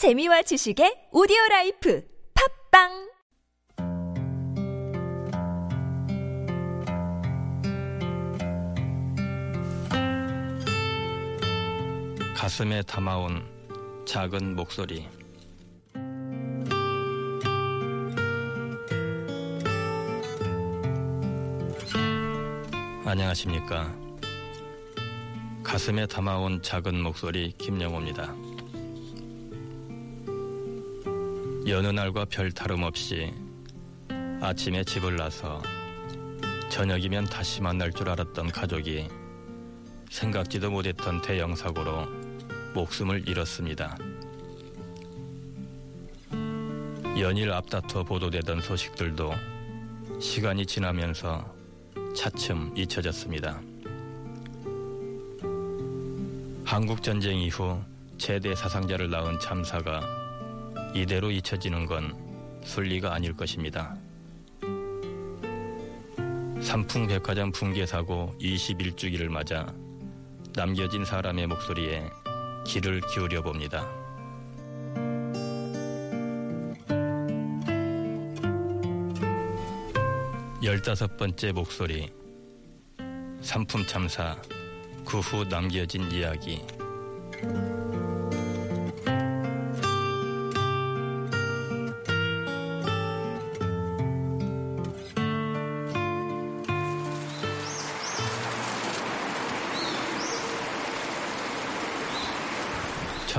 재미와 지식의 오디오 라이프 팝빵! 가슴에 담아온 작은 목소리. 안녕하십니까? 가슴에 담아온 작은 목소리 김영호입니다 여느 날과 별 다름없이 아침에 집을 나서 저녁이면 다시 만날 줄 알았던 가족이 생각지도 못했던 대형 사고로 목숨을 잃었습니다. 연일 앞다퉈 보도되던 소식들도 시간이 지나면서 차츰 잊혀졌습니다. 한국전쟁 이후 최대 사상자를 낳은 참사가 이대로 잊혀지는 건 순리가 아닐 것입니다. 삼풍백화점 붕괴 사고 21주기를 맞아 남겨진 사람의 목소리에 귀를 기울여 봅니다. 열다섯 번째 목소리 삼품 참사 그 후 남겨진 이야기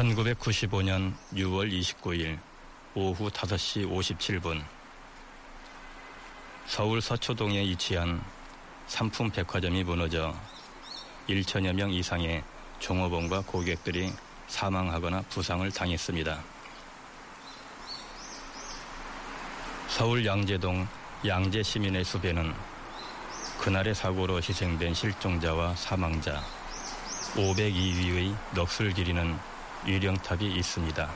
(1995년 6월 29일) 오후 5시 57분 서울 서초동에 위치한 삼품 백화점이 무너져 1천여 명 이상의 종업원과 고객들이 사망하거나 부상을 당했습니다. 서울 양재동 양재 시민의 숲에는 그날의 사고로 희생된 실종자와 사망자 502위의 넋을 기리는 유령탑이 있습니다.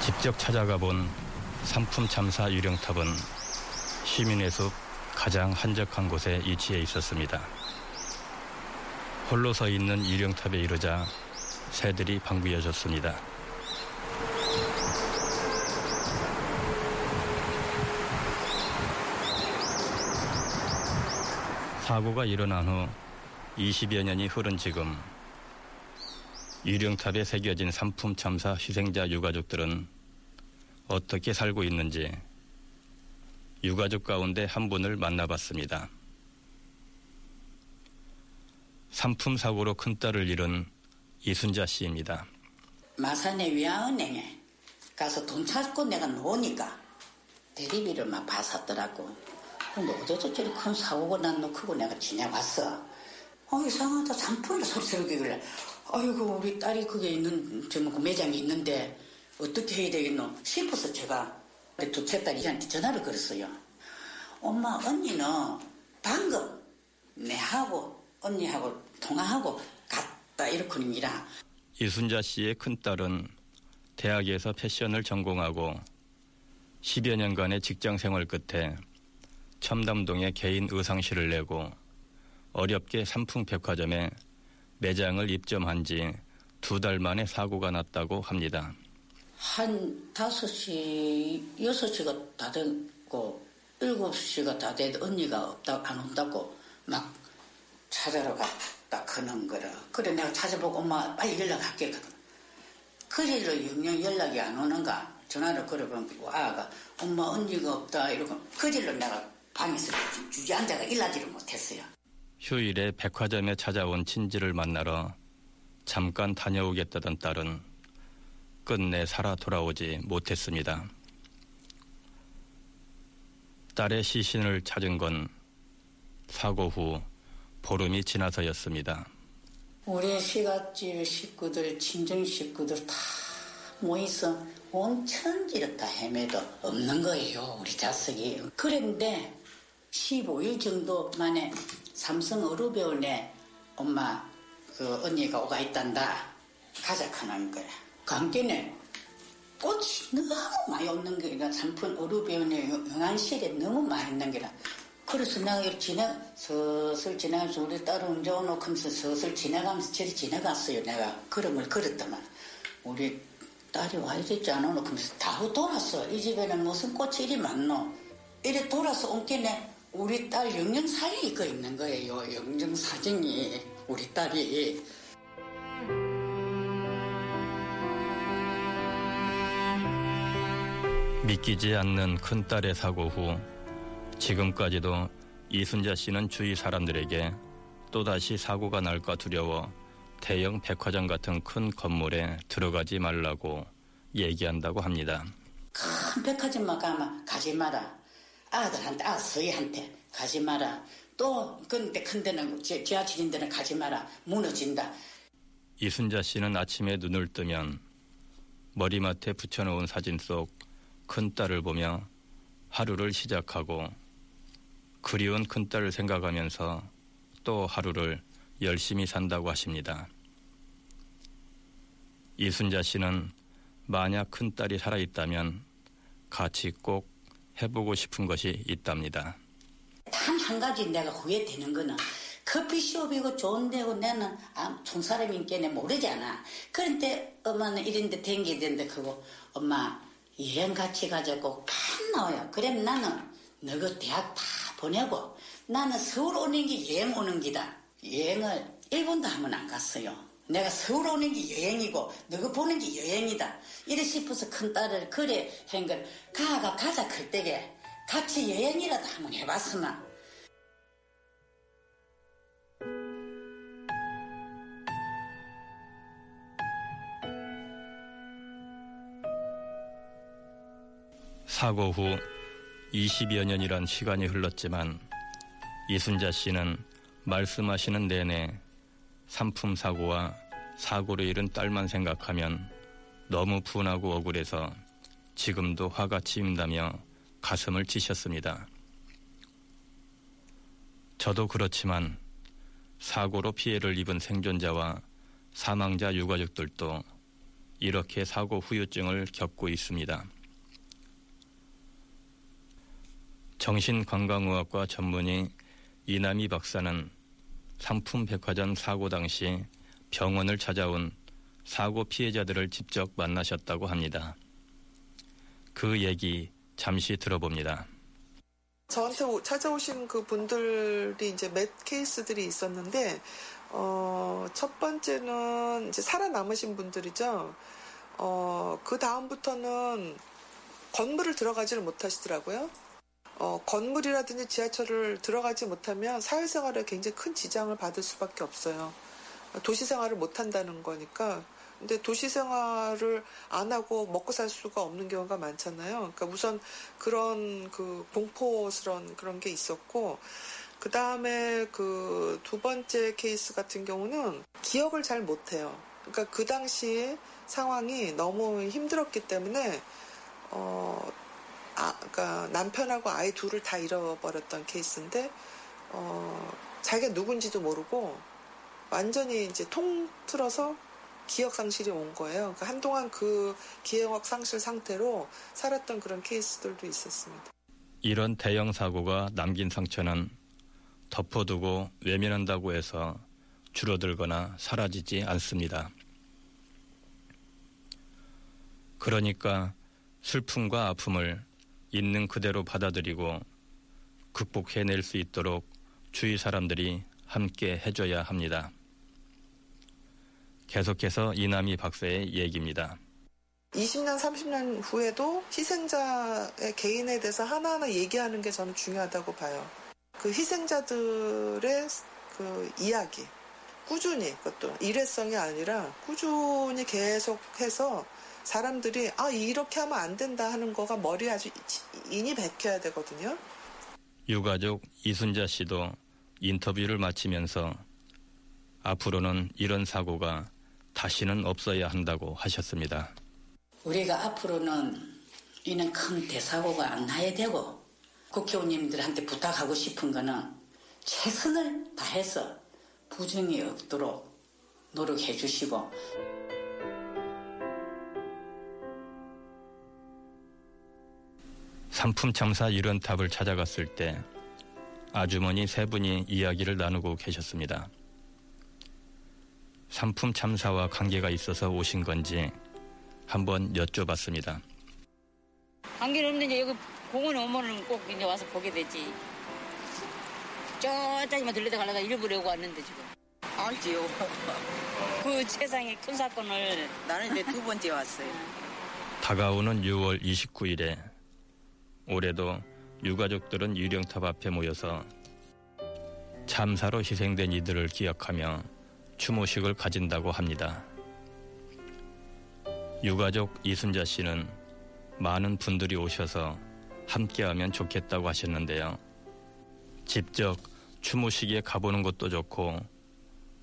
직접 찾아가 본 삼품 참사 유령탑은 시민의 숲 가장 한적한 곳에 위치해 있었습니다. 홀로 서 있는 유령탑에 이르자 새들이 방구여졌습니다. 사고가 일어난 후 20여 년이 흐른 지금 유령탑에 새겨진 삼품 참사 희생자 유가족들은 어떻게 살고 있는지 유가족 가운데 한 분을 만나봤습니다. 삼품 사고로 큰 딸을 잃은 이순자 씨입니다. 마산의 위안은행에 가서 돈 찾고 내가 놓으니까 대리비를 막 받았더라고. 근데 어째서 저리 큰 사고가 난너 크고 내가 지나갔어. 어, 이상하다. 삼품이 소리 지르길래. 아이고, 우리 딸이 그게 있는, 그 매장이 있는데 어떻게 해야 되겠노 싶어서 제가 두째 딸이 한테 전화를 걸었어요. 엄마, 언니는 방금 내하고 언니하고 통화하고 갔다 이렇거든요. 이순자 씨의 큰 딸은 대학에서 패션을 전공하고 10여 년간의 직장 생활 끝에 첨담동에 개인 의상실을 내고 어렵게 삼풍백화점에 매장을 입점한 지 두 달 만에 사고가 났다고 합니다. 한 5시, 6시가 다 됐고 7시가 다 돼도 언니가 없다, 안 온다고 막 찾아러 갔다 그는 거라. 그래 내가 찾아보고 엄마 빨리 연락할게. 그래도 영영 연락이 안 오는가 전화를 걸어보면 아가 엄마 언니가 없다 이러고 그질로 내가 방에서 주저앉아가 일하지를 못했어요. 휴일에 백화점에 찾아온 친지를 만나러 잠깐 다녀오겠다던 딸은 끝내 살아 돌아오지 못했습니다. 딸의 시신을 찾은 건 사고 후 보름이 지나서였습니다. 우리 시가집 식구들, 친정 식구들 다 모여서 온 천지를 다 헤매도 없는 거예요, 우리 자식이. 그런데 15일 정도 만에 삼성 어루배원에 엄마 그 언니가 오가 있단다. 가자 하는 거야. 관계는 꽃이 너무 많이 없는 게라 삼촌 어루배원에 영안실에 너무 많이 있는 게라 그래서 내가 이렇게 지나, 서슬 지나가면서 우리 딸을 운전 놓고 하면서 서슬 지나가면서 저리 지나갔어요. 내가 걸음을 걸었더만. 우리 딸이 와야 되지 않아? 놓고 하면서 다 돌았어. 이 집에는 무슨 꽃이 이리 많노? 이래 돌아서 온 게네 우리 딸 영정사진이 그 있는 거예요. 영정사진이. 우리 딸이. 믿기지 않는 큰 딸의 사고 후 지금까지도 이순자 씨는 주위 사람들에게 또다시 사고가 날까 두려워 대형 백화점 같은 큰 건물에 들어가지 말라고 얘기한다고 합니다. 큰 백화점만 가면 가지 마라. 아들한테, 아, 서희한테 가지 마라. 또, 근데 큰 데는, 지- 지하철인 데는 가지 마라. 무너진다. 이순자 씨는 아침에 눈을 뜨면 머리맡에 붙여놓은 사진 속 큰딸을 보며 하루를 시작하고 그리운 큰딸을 생각하면서 또 하루를 열심히 산다고 하십니다. 이순자 씨는 만약 큰딸이 살아있다면 같이 꼭 해보고 싶은 것이 있답니다. 단 한 가지 내가 후회되는 거는 커피숍이고 좋은 데고 나는 아, 총사람인께는 모르잖아. 그런데 엄마는 이런 데 댕겨야 된다 그거 엄마 여행 같이 가자고 판 나와요. 그래 나는 너그 대학 다 보내고 나는 서울 오는 게 여행 오는 기다. 여행을 일본도 한번 안 갔어요. 내가 서울 오는 게 여행이고 너그 보는 게 여행이다. 이래 싶어서 큰 딸을 그래 한걸 가가 가자 클 때게 같이 여행이라도 한번 해봤으면 사고 후 20여 년이란 시간이 흘렀지만 이순자 씨는 말씀하시는 내내 산품 사고와 사고로 잃은 딸만 생각하면 너무 분하고 억울해서 지금도 화가 치인다며 가슴을 치셨습니다. 저도 그렇지만 사고로 피해를 입은 생존자와 사망자 유가족들도 이렇게 사고 후유증을 겪고 있습니다. 정신건강의학과 전문의 이남희 박사는 상품백화점 사고 당시 병원을 찾아온 사고 피해자들을 직접 만나셨다고 합니다. 그 얘기 잠시 들어봅니다. 저한테 오- 찾아오신 그 분들이 이제 몇 케이스들이 있었는데, 어, 첫 번째는 이제 살아남으신 분들이죠. 어, 그 다음부터는 건물을 들어가지를 못하시더라고요. 어, 건물이라든지 지하철을 들어가지 못하면 사회생활에 굉장히 큰 지장을 받을 수밖에 없어요. 도시 생활을 못 한다는 거니까. 근데 도시 생활을 안 하고 먹고 살 수가 없는 경우가 많잖아요. 그러니까 우선 그런 그 공포스러운 그런 게 있었고, 그 다음에 그 두 번째 케이스 같은 경우는 기억을 잘 못해요. 그러니까 그 당시 상황이 너무 힘들었기 때문에, 어, 아, 그러니까 남편하고 아이 둘을 다 잃어버렸던 케이스인데, 어, 자기가 누군지도 모르고 완전히 이제 통틀어서 기억 상실이 온 거예요. 그러니까 한동안 그 기억 상실 상태로 살았던 그런 케이스들도 있었습니다. 이런 대형 사고가 남긴 상처는 덮어두고 외면한다고 해서 줄어들거나 사라지지 않습니다. 그러니까 슬픔과 아픔을 있는 그대로 받아들이고 극복해낼 수 있도록 주위 사람들이 함께 해줘야 합니다. 계속해서 이남희 박사의 얘기입니다. 20년, 30년 후에도 희생자의 개인에 대해서 하나하나 얘기하는 게 저는 중요하다고 봐요. 그 희생자들의 그 이야기, 꾸준히, 그것도 일회성이 아니라 꾸준히 계속해서 사람들이 아, 이렇게 하면 안 된다 하는 거가 머리에 아주 인이 bek혀야 되거든요. 유가족 이순자 씨도 인터뷰를 마치면서 앞으로는 이런 사고가 다시는 없어야 한다고 하셨습니다. 우리가 앞으로는 이는 큰 대사고가 안 나야 되고 국회의원님들한테 부탁하고 싶은 거는 최선을 다해서 부정이 없도록 노력해 주시고 상품 참사 이런 답을 찾아갔을 때 아주머니 세 분이 이야기를 나누고 계셨습니다. 상품 참사와 관계가 있어서 오신 건지 한번 여쭤봤습니다. 관계는 없는데 여기 공원에 오면은 꼭 이제 와서 보게 되지. 저쪽만 들리다 가려다 일부러 오고 왔는데 지금. 알지요. 그 세상에 큰 사건을 나는 이제 두 번째 왔어요. 다가오는 6월 29일에 올해도 유가족들은 유령탑 앞에 모여서 참사로 희생된 이들을 기억하며 추모식을 가진다고 합니다. 유가족 이순자 씨는 많은 분들이 오셔서 함께하면 좋겠다고 하셨는데요. 직접 추모식에 가보는 것도 좋고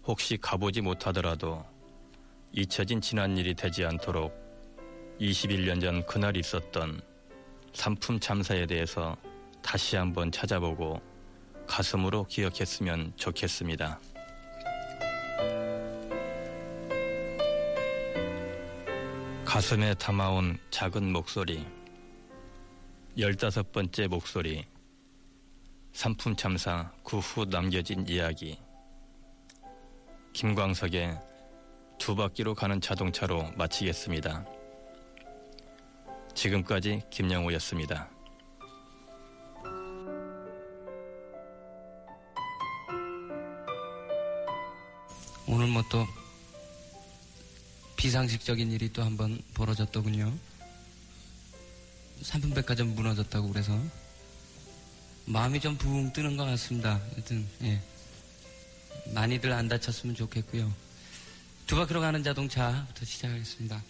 혹시 가보지 못하더라도 잊혀진 지난 일이 되지 않도록 21년 전 그날 있었던 상품 참사에 대해서 다시 한번 찾아보고 가슴으로 기억했으면 좋겠습니다. 가슴에 담아온 작은 목소리, 열다섯 번째 목소리, 상품 참사 그 후 남겨진 이야기, 김광석의 두 바퀴로 가는 자동차로 마치겠습니다. 지금까지 김영호였습니다. 오늘 뭐 또 비상식적인 일이 또 한 번 벌어졌더군요. 삼풍백화점 무너졌다고 그래서 마음이 좀 붕 뜨는 것 같습니다. 하여튼 예. 많이들 안 다쳤으면 좋겠고요. 두 바퀴로 가는 자동차부터 시작하겠습니다.